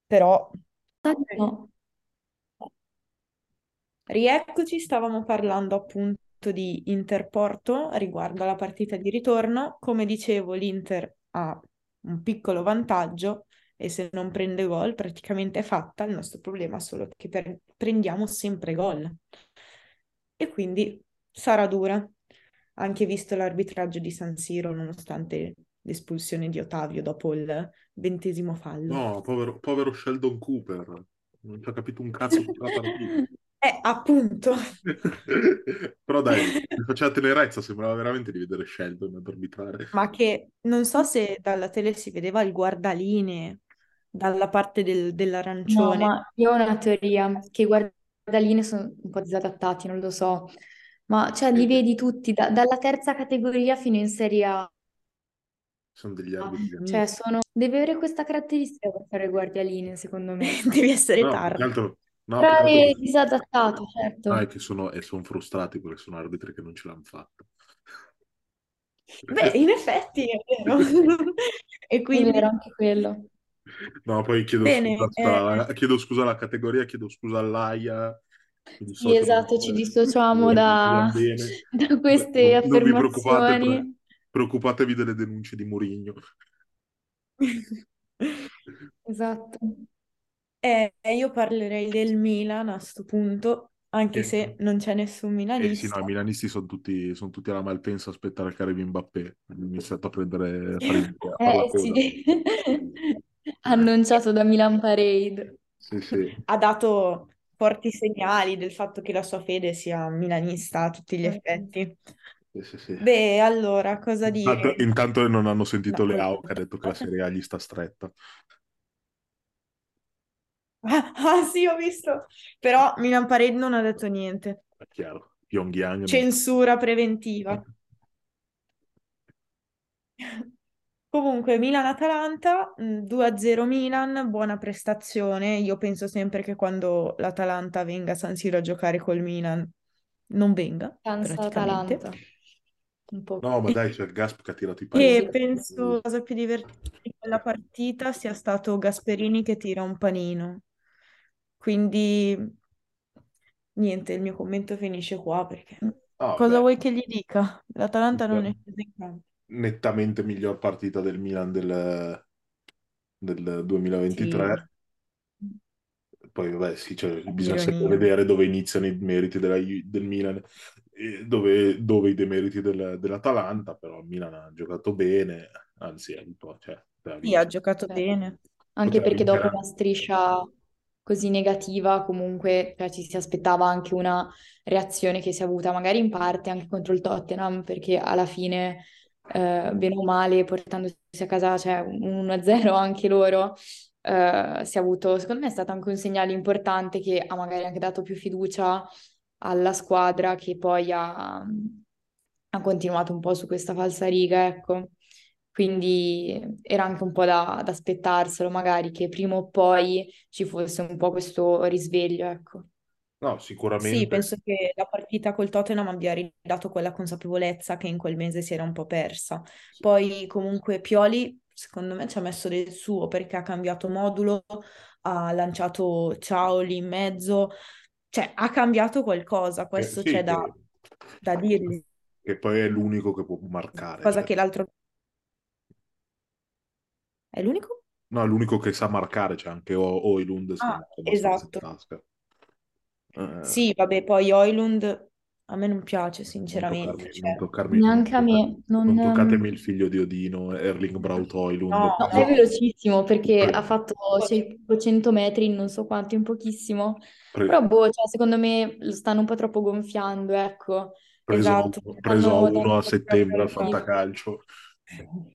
però No. Rieccoci, stavamo parlando appunto di Interporto riguardo alla partita di ritorno. Come dicevo, l'Inter ha un piccolo vantaggio e se non prende gol praticamente è fatta. Il nostro problema è solo che per- prendiamo sempre gol e quindi sarà dura, anche visto l'arbitraggio di San Siro, nonostante l'espulsione di Ottavio dopo il ventesimo fallo. No, povero, povero Sheldon Cooper, non ci ha capito un cazzo tutta la partita. Eh, appunto. Però dai, mi faceva tenerezza, sembrava veramente di vedere Sheldon ad arbitrare. Ma che non so se dalla tele si vedeva il guardalinee dalla parte del- No, dell'arancione. ma io ho una teoria che i guardaline sono un po' disadattati, non lo so, ma cioè li vedi tutti da- dalla terza categoria fino in Serie A, Sono degli arbitri. cioè sono... Deve avere questa caratteristica per fare guardialine, secondo me. Devi essere No, più che tardo. altro, no, che Però è altro- disadattato, no, certo. è che sono, e sono frustrati perché sono arbitri che non ce l'hanno fatta. Beh, in effetti è vero. E È quindi, vero, anche quello. No, poi chiedo bene, scusa, alla- eh, chiedo scusa alla categoria, chiedo scusa all'AIA. mi Sì, dissocio esatto, ci dal- dissociamo da, bene. da queste Non, non vi preoccupate, pre- affermazioni. preoccupatevi delle denunce di Mourinho. Esatto. Eh, io parlerei del Milan a sto punto, anche Eh, se non c'è nessun Eh sì, no, milanista. i milanisti sono tutti, sono tutti alla Malpensa a aspettare che arrivi Mbappé. Iniziato a prendere, a fare, a fare la Eh sì, annunciato da Milan Parade. Sì, sì. Ha dato forti segnali del fatto che la sua fede sia milanista a tutti gli effetti. Sì, sì, sì. Beh, allora, cosa Intanto, dire? intanto non hanno sentito No, Leao che ha detto che la Serie A gli sta stretta. Ah, ah, sì, ho visto. Però Milan Parade non ha detto niente. È chiaro. Pyongyang. Censura preventiva. Comunque, Milan-Atalanta, mh, 2-0 Milan, buona prestazione. Io penso sempre che quando l'Atalanta venga a San Siro a giocare col Milan, non venga. Atalanta. Un po'. No, ma dai, c'è il Gasp che ha tirato i E pali. penso la cosa più divertente di quella partita sia stato Gasperini che tira un panino. Quindi, niente, il mio commento finisce qua perché Ah, cosa beh, vuoi che gli dica? L'Atalanta non è scesa in campo. nettamente miglior partita del Milan del, del Sì, 2023. Poi, vabbè, sì, cioè, bisogna sempre vedere dove iniziano i meriti della del Milan e dove, dove i demeriti del- dell'Atalanta, però il Milan ha giocato bene, anzi, ha cioè, Sì, ha giocato bene. Anche perché dopo una striscia così negativa, comunque cioè, ci si aspettava anche una reazione che si è avuta magari in parte anche contro il Tottenham, perché alla fine, eh, bene o male, portandosi a casa cioè, un 1-0 anche loro, eh, si è avuto, secondo me è stato anche un segnale importante che ha magari anche dato più fiducia alla squadra che poi ha, ha continuato un po' su questa falsariga, ecco. Quindi era anche un po' da, da aspettarselo, magari che prima o poi ci fosse un po' questo risveglio, ecco. No, Sì, sicuramente. penso che la partita col Tottenham abbia ridato quella consapevolezza che in quel mese si era un po' persa. Sì. Poi comunque Pioli, secondo me, ci ha messo del suo perché ha cambiato modulo, ha lanciato Ciaoli in mezzo, cioè ha cambiato qualcosa, Eh, questo sì, c'è da, che, da dirgli, che poi è l'unico che può marcare. cosa cioè. che l'altro... È l'unico? No, è l'unico che sa marcare, c'è anche o- Oilund Ah, esatto. Eh, Sì, vabbè, poi Oilund a me non piace non sinceramente, toccarmi, cioè... non toccarmi, non Neanche a me, non... non toccatemi il figlio di Odino, Erling Braut Oilund. No, No, è velocissimo perché Pre- ha fatto 600 metri in non so quanto, in pochissimo. pre- Però, boh, cioè, secondo me lo stanno un po' troppo gonfiando, ecco. preso, Esatto, preso uno a settembre al fantacalcio.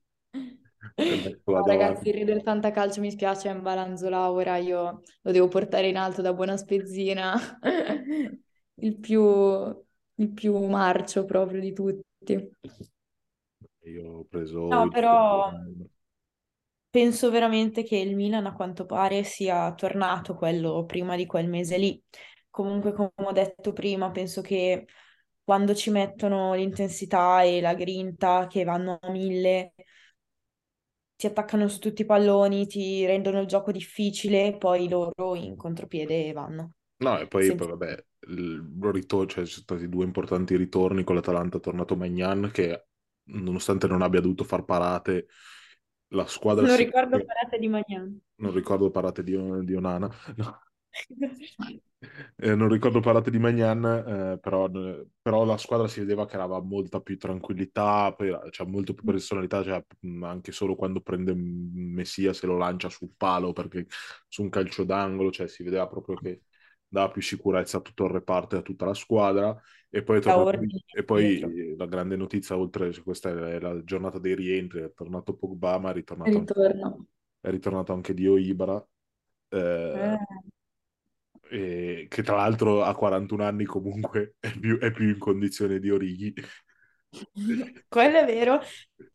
No, ragazzi, il Re del Fantacalcio mi spiace, è un Balanzola, ora io lo devo portare in alto da buona spezzina, il più, il più marcio proprio di tutti. Io ho preso... No, il- però penso veramente che il Milan a quanto pare sia tornato quello prima di quel mese lì. Comunque, come ho detto prima, penso che quando ci mettono l'intensità e la grinta che vanno a mille, ti attaccano su tutti i palloni, ti rendono il gioco difficile, poi loro in contropiede vanno. No, e poi, Senza- poi, vabbè, il ritorno, cioè, ci sono stati due importanti ritorni con l'Atalanta, è tornato Magnan che nonostante non abbia dovuto far parate, la squadra Non si... ricordo parate di Magnan. Non ricordo parate di, di Onana, no. Eh, non ricordo parate di Magnan, eh, però, però la squadra si vedeva che aveva molta più tranquillità, poi c'è cioè, molto più personalità, cioè, anche solo quando prende Messia se lo lancia sul palo perché su un calcio d'angolo, cioè, si vedeva proprio che dava più sicurezza a tutto il reparto e a tutta la squadra. E poi, tornato, e poi la grande notizia, oltre cioè, questa è la giornata dei rientri, è tornato Pogba, ma è ritornato, anche, è ritornato anche Dio Ibra. Eh, eh. Che tra l'altro a 41 anni comunque è più, è più in condizione di Orighi. Quello è vero,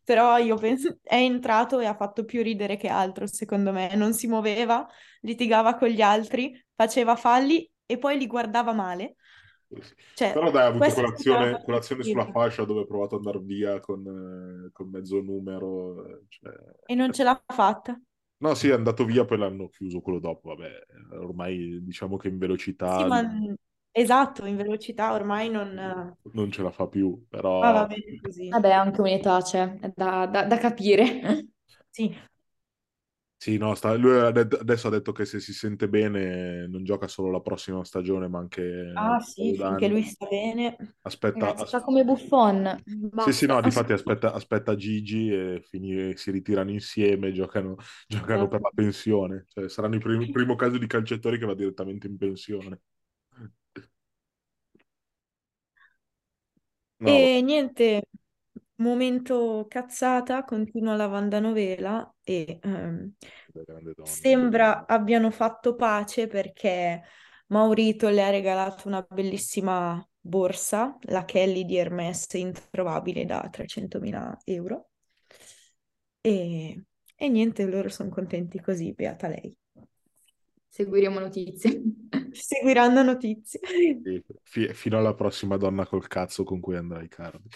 però io penso è entrato e ha fatto più ridere che altro, secondo me. Non si muoveva, litigava con gli altri, faceva falli e poi li guardava male. Cioè, Però dai, ha avuto colazione, colazione sulla fascia dove ha provato ad andare via con, eh, con mezzo numero. Cioè... E non ce l'ha fatta. No, sì, è andato via, poi l'hanno chiuso quello dopo. Vabbè, ormai diciamo che in velocità... Sì, ma... Esatto, in velocità ormai non... Non ce la fa più, però... Ah, va bene così. Vabbè, anche un'età c'è, è da, da, da capire. Sì. Sì, no, sta, lui adesso ha detto che se si sente bene non gioca solo la prossima stagione, ma anche... Ah sì, finché lui sta bene. Aspetta... Ragazzi, fa come Buffon. Basta. Sì, sì, no, difatti aspetta, aspetta Gigi e finire, si ritirano insieme, giocano, giocano per la pensione. Cioè, saranno il primo, primo caso di calciatori che va direttamente in pensione. No. E niente, momento cazzata, continua la vandanovela e ehm, sembra abbiano fatto pace perché Maurito le ha regalato una bellissima borsa, la Kelly di Hermes, introvabile da 300.000 euro. E, e niente, loro sono contenti così, beata lei. Seguiremo notizie. Seguiranno notizie. Sì, fino alla prossima donna col cazzo con cui andrai, Cardi.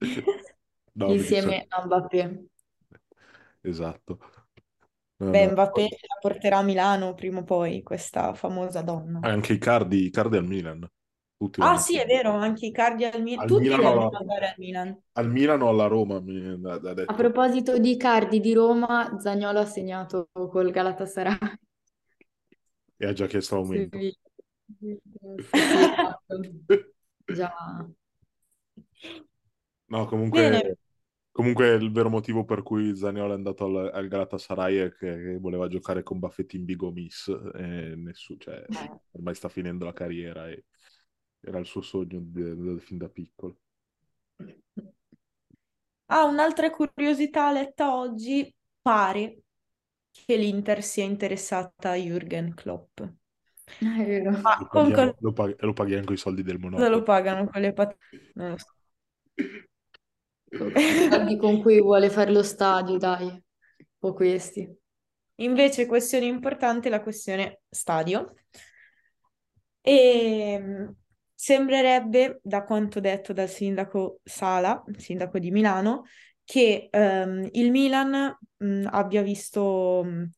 No, Insieme a Mbappé. Esatto. No, Beh, no. Mbappé la porterà a Milano prima o poi, questa famosa donna. Anche i Cardi, i Cardi al Milan. Tutti ah sì, è vero, anche i Cardi al, Mi- al Tutti Milano. Tutti vogliono andare al Milan. Al Milano o alla Roma, A proposito di Cardi di Roma, Zagnolo ha segnato col Galatasaray. E ha già chiesto aumento. Sì. Già. No, comunque, Bene. Comunque il vero motivo per cui Zaniolo è andato al, al Galatasaray è che voleva giocare con Baffetti in Bigomis e nessuno, cioè, ormai sta finendo la carriera e era il suo sogno di, di, fin da piccolo. Ah, un'altra curiosità letta oggi, pare che l'Inter sia interessata a Jürgen Klopp. È vero. Ma lo, con paghiamo, col- lo, pag- lo paghiamo con i soldi del cosa Monopolo. lo pagano con le patate? Non lo so. Con cui vuole fare lo stadio, dai. O questi. Invece, questione importante, la questione stadio. E sembrerebbe, da quanto detto dal sindaco Sala, sindaco di Milano, che um, il Milan um, abbia visto um,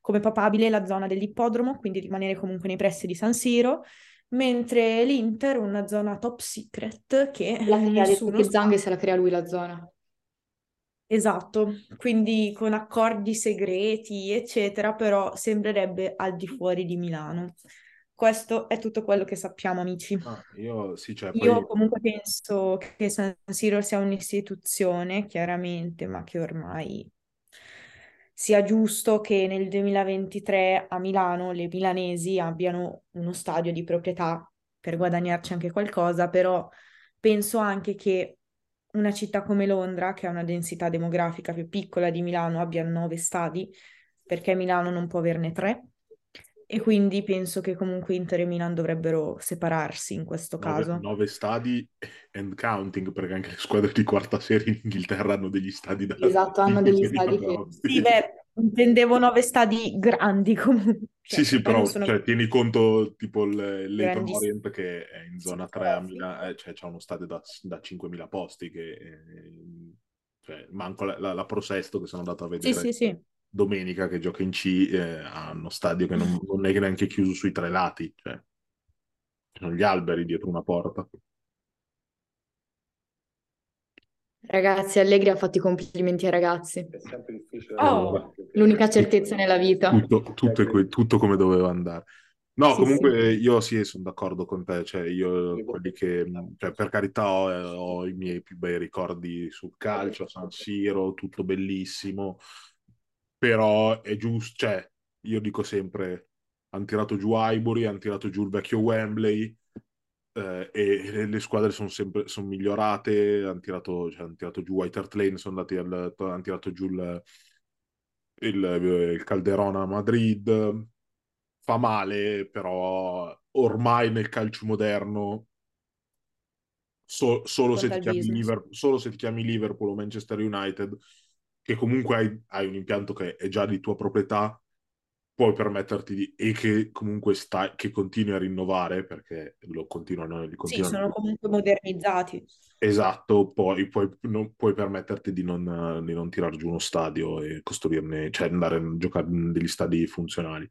come papabile la zona dell'ippodromo, quindi rimanere comunque nei pressi di San Siro, mentre l'Inter una zona top secret che la nessuno... Che Zanghe se la crea lui la zona. Esatto, quindi con accordi segreti, eccetera, però sembrerebbe al di fuori di Milano. Questo è tutto quello che sappiamo, amici. Ah, io, sì, cioè, io poi... comunque penso che San Siro sia un'istituzione, chiaramente, ma che ormai sia giusto che nel 2023 a Milano le milanesi abbiano uno stadio di proprietà per guadagnarci anche qualcosa, però penso anche che una città come Londra, che ha una densità demografica più piccola di Milano, abbia nove stadi, perché Milano non può averne tre. E quindi penso che comunque Inter e Milan dovrebbero separarsi in questo caso. nove stadi and counting, perché anche le squadre di quarta serie in Inghilterra hanno degli stadi da Esatto, hanno degli 5.000 stadi che... Sì, beh, intendevo nove stadi grandi comunque. Sì, Cioè, sì, poi però sono cioè, tieni conto tipo il grandissimi. Orient che è in zona Sì, 3 a sì. Milano, eh, cioè c'è uno stadio da, da 5.000 posti che eh, cioè, manco la, la, la Pro Sesto che sono andato a Sì, vedere sì, sì. Domenica che gioca in C eh, ha uno stadio che non, non è neanche chiuso sui tre lati, cioè ci sono gli alberi dietro una porta. Ragazzi, Allegri ha fatto i complimenti ai ragazzi. È sempre difficile. Oh. L'unica certezza nella vita. Tutto, tutto, è que- tutto come doveva andare. No, Sì, comunque io sì, sono d'accordo con te, cioè io quelli che, cioè, per carità ho, ho i miei più bei ricordi sul calcio, a San Siro, tutto bellissimo, però è giusto, cioè io dico sempre, hanno tirato giù Highbury, hanno tirato giù il vecchio Wembley eh, e le, le squadre sono sempre sono migliorate, hanno tirato, cioè, hanno tirato giù White Hart Lane, sono andati al, hanno tirato giù il, il, il Calderona a Madrid, fa male, però ormai nel calcio moderno so- solo, se. Liverpool, solo se ti chiami Liverpool o Manchester United, che comunque hai, hai un impianto che è già di tua proprietà, puoi permetterti di, e che comunque stai, che continui a rinnovare, perché lo continuano, li Sì, continuano sono comunque modernizzati. Esatto, poi puoi, non, puoi permetterti di non, di non tirar giù uno stadio e costruirne, cioè andare a giocare in degli stadi funzionali.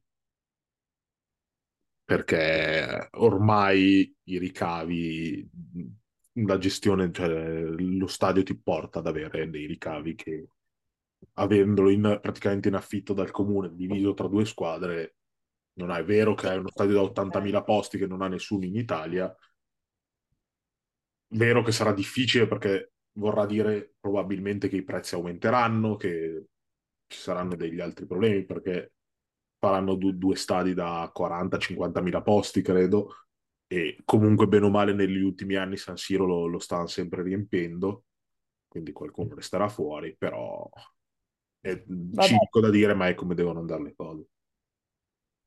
Perché ormai i ricavi, la gestione, cioè lo stadio ti porta ad avere dei ricavi che, avendolo in, praticamente in affitto dal comune, diviso tra due squadre, non è vero che hai uno stadio da 80.000 posti che non ha nessuno in Italia, vero che sarà difficile perché vorrà dire probabilmente che i prezzi aumenteranno, che ci saranno degli altri problemi perché faranno du- due stadi da 40-50 mila posti, credo, e comunque bene o male negli ultimi anni San Siro lo, lo stanno sempre riempendo, quindi qualcuno resterà fuori, però è Vabbè, cinico da dire, ma è come devono andare le cose.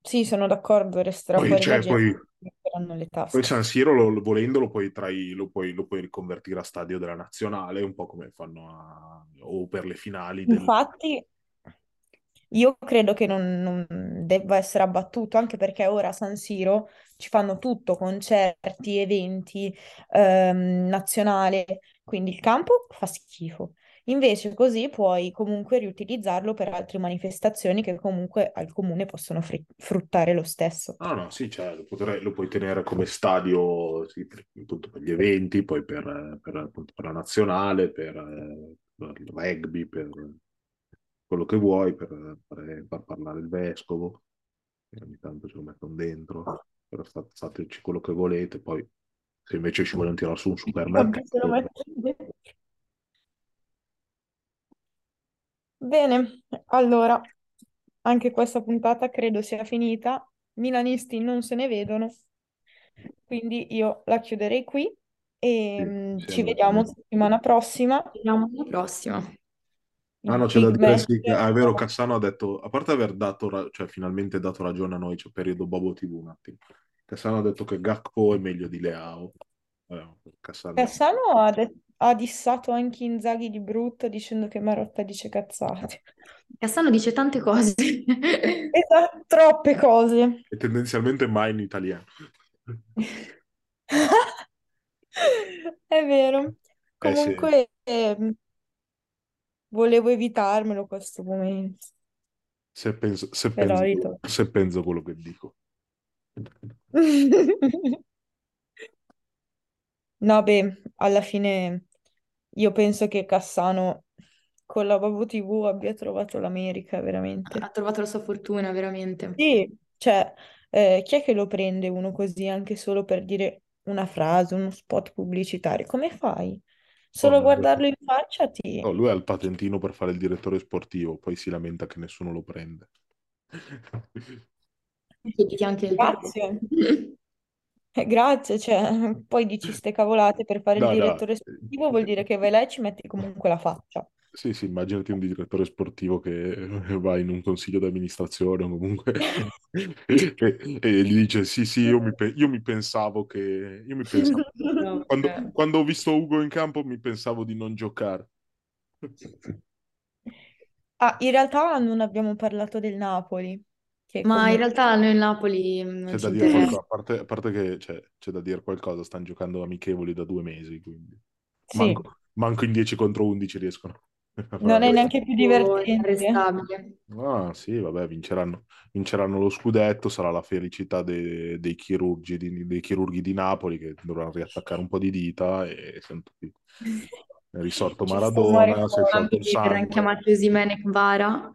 sì, sono d'accordo, resterà Poi, fuori cioè, poi, le poi tasche. San Siro, lo, lo- volendo, lo puoi, trai- lo, puoi, lo puoi riconvertire a stadio della nazionale, un po' come fanno a, o per le finali del... Infatti, io credo che non, non debba essere abbattuto, anche perché ora a San Siro ci fanno tutto, concerti, eventi, ehm, nazionale, quindi il campo fa schifo. Invece così puoi comunque riutilizzarlo per altre manifestazioni che comunque al comune possono fri- fruttare lo stesso. No, no, sì, cioè, lo, potrei- lo puoi tenere come stadio sì, per, appunto per gli eventi, poi per, per, appunto, per la nazionale, per, per il rugby, per quello che vuoi, per, per far parlare il vescovo, ogni tanto ce lo mettono dentro, però fate, fateci quello che volete, poi se invece ci vogliono tirare su un supermercato, metto dentro. Bene, allora, anche questa puntata credo sia finita. Milanisti non se ne vedono, quindi io la chiuderei qui e sì, mm, ci vediamo bene. settimana prossima. Ci vediamo alla prossima. Ah no, c'è da dire sì, che è vero, Cassano ha detto, a parte aver dato, ra- cioè finalmente dato ragione a noi, c'è periodo Bobo TV un attimo, Cassano ha detto che Gakpo è meglio di Leao. Eh, Cassano, Cassano ha, de- ha dissato anche Inzaghi di brutto dicendo che Marotta dice cazzate. Cassano dice tante cose. Esatto, troppe cose. e tendenzialmente mai in italiano. È vero. Eh sì, Comunque, ehm, volevo evitarmelo questo momento, se penso, se penso, se penso quello che dico. No, beh, alla fine io penso che Cassano con la Babbo TV abbia trovato l'America, veramente. Ha trovato la sua fortuna, veramente. Sì, cioè, eh, chi è che lo prende uno così anche solo per dire una frase, uno spot pubblicitario? Come fai? Solo Oh, guardarlo in faccia ti... oh, lui ha il patentino per fare il direttore sportivo, poi si lamenta che nessuno lo prende. Chiediti anche il perché. Grazie. Eh, grazie, cioè, poi dici ste cavolate per fare il No, no. direttore sportivo, vuol dire che vai là e ci metti comunque la faccia. Sì, sì, immaginati un direttore sportivo che va in un consiglio di amministrazione o comunque e, e gli dice sì, sì, io mi, pe- io mi pensavo che... Io mi pensavo... No, Quando, eh. quando ho visto Ugo in campo mi pensavo di non giocare. Ah, in realtà non abbiamo parlato del Napoli, che Ma in come... realtà noi il Napoli non C'è ci da dire interessa. qualcosa, a parte, a parte che c'è, c'è da dire qualcosa, stanno giocando amichevoli da due mesi, quindi Sì, manco, manco in 10 contro 11 riescono a non è neanche più divertente. inarrestabile. Ah, sì, vabbè, vinceranno, vinceranno lo scudetto, sarà la felicità dei, dei chirurgi di, dei chirurghi di Napoli che dovranno riattaccare un po' di dita e sono tutti... È risorto Ci sto muore Maradona, si è fuori. sciolto il verranno sangue. chiamati Osimhen e Kvara,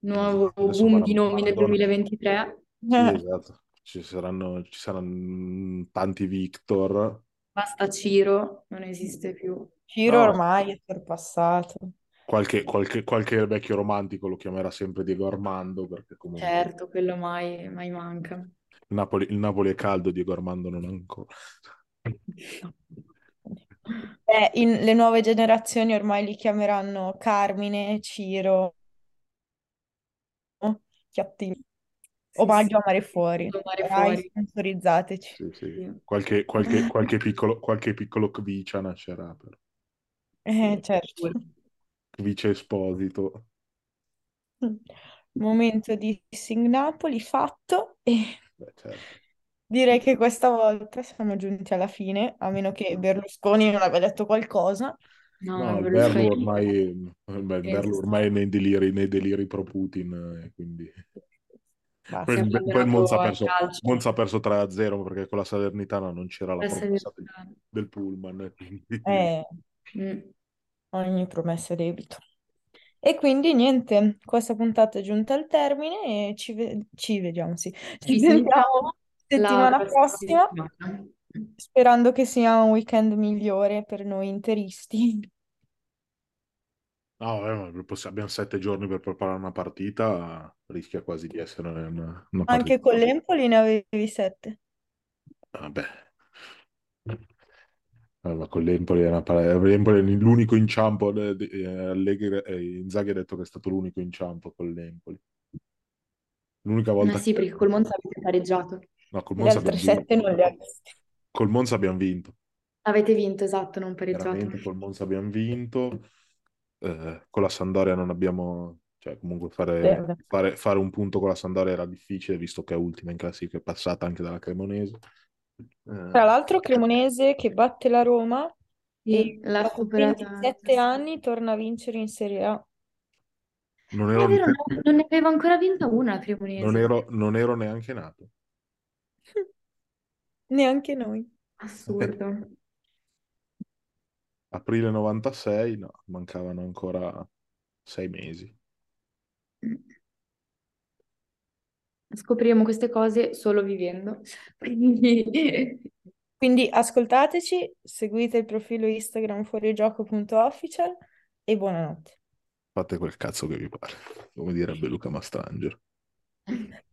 nuovo Adesso boom di nomi nel Maradona. 2023. Sì, esatto. Ci saranno, ci saranno tanti Victor. Basta Ciro, non esiste più. Ciro No, ormai è sorpassato. qualche, qualche, qualche vecchio romantico lo chiamerà sempre Diego Armando, perché comunque Certo, quello mai, mai manca. il Napoli, il Napoli è caldo, Diego Armando non ancora. Eh, in- le nuove generazioni ormai li chiameranno Carmine, Ciro, Chiattino. Sì, Omaggio sì. a Mare Fuori. A Mare Fuori. sponsorizzateci. Sì, sì. Qualche, qualche, qualche piccolo, qualche piccolo Kvicia nascerà, però. Eh, certo. Kvicia Esposito. Momento di Sing Napoli fatto e Beh, certo. direi che questa volta siamo giunti alla fine, a meno che Berlusconi non abbia detto qualcosa. No, No, il Berlu ormai, beh, il penso Berlu ormai è nei deliri, nei deliri pro Putin, eh, quindi... Poi, si è il- poi Monza ha perso. Monza ha perso 3-0 perché con la Salernitana non c'era la promessa del, del pullman, eh, quindi... Eh, Mm. ogni promessa è debito. E quindi niente, questa puntata è giunta al termine e ci, ve- ci vediamo, sì. Ci Ci sentiamo settimana prossima prossima. Sperando che sia un weekend migliore per noi interisti. No, vabbè, ma abbiamo sette giorni per preparare una partita, rischia quasi di essere una, una partita. Anche con l'Empoli ne avevi sette. Vabbè. Eh, ma con l'Empoli è una l'Empoli è l'unico inciampo, de- eh, Allegri, eh, Inzaghi ha detto che è stato l'unico inciampo con l'Empoli. L'unica Ma volta sì, perché col Monza avete pareggiato. No, col Le Monza altre abbiamo sette non le ha viste. Col Monza abbiamo vinto. Avete vinto, esatto, non pareggiato. Veramente col Monza abbiamo vinto. Eh, con la Sampdoria non abbiamo... Cioè, comunque fare, fare, fare un punto con la Sampdoria era difficile, visto che è ultima in classifica, è passata anche dalla Cremonese. Eh, Tra l'altro Cremonese che batte la Roma Sì, e l'ha dopo superata. 27 anni torna a vincere in Serie A. non, Non ero, è vero, no, non ne aveva ancora vinta una la Cremonese. non ero- non ero neanche nato. Neanche noi. Assurdo. Aprile 96, no, mancavano ancora sei mesi. Scopriremo queste cose solo vivendo. Quindi Quindi ascoltateci, seguite il profilo Instagram fuorigioco.official e buonanotte. Fate quel cazzo che vi pare, come direbbe Luca Mastrangelo.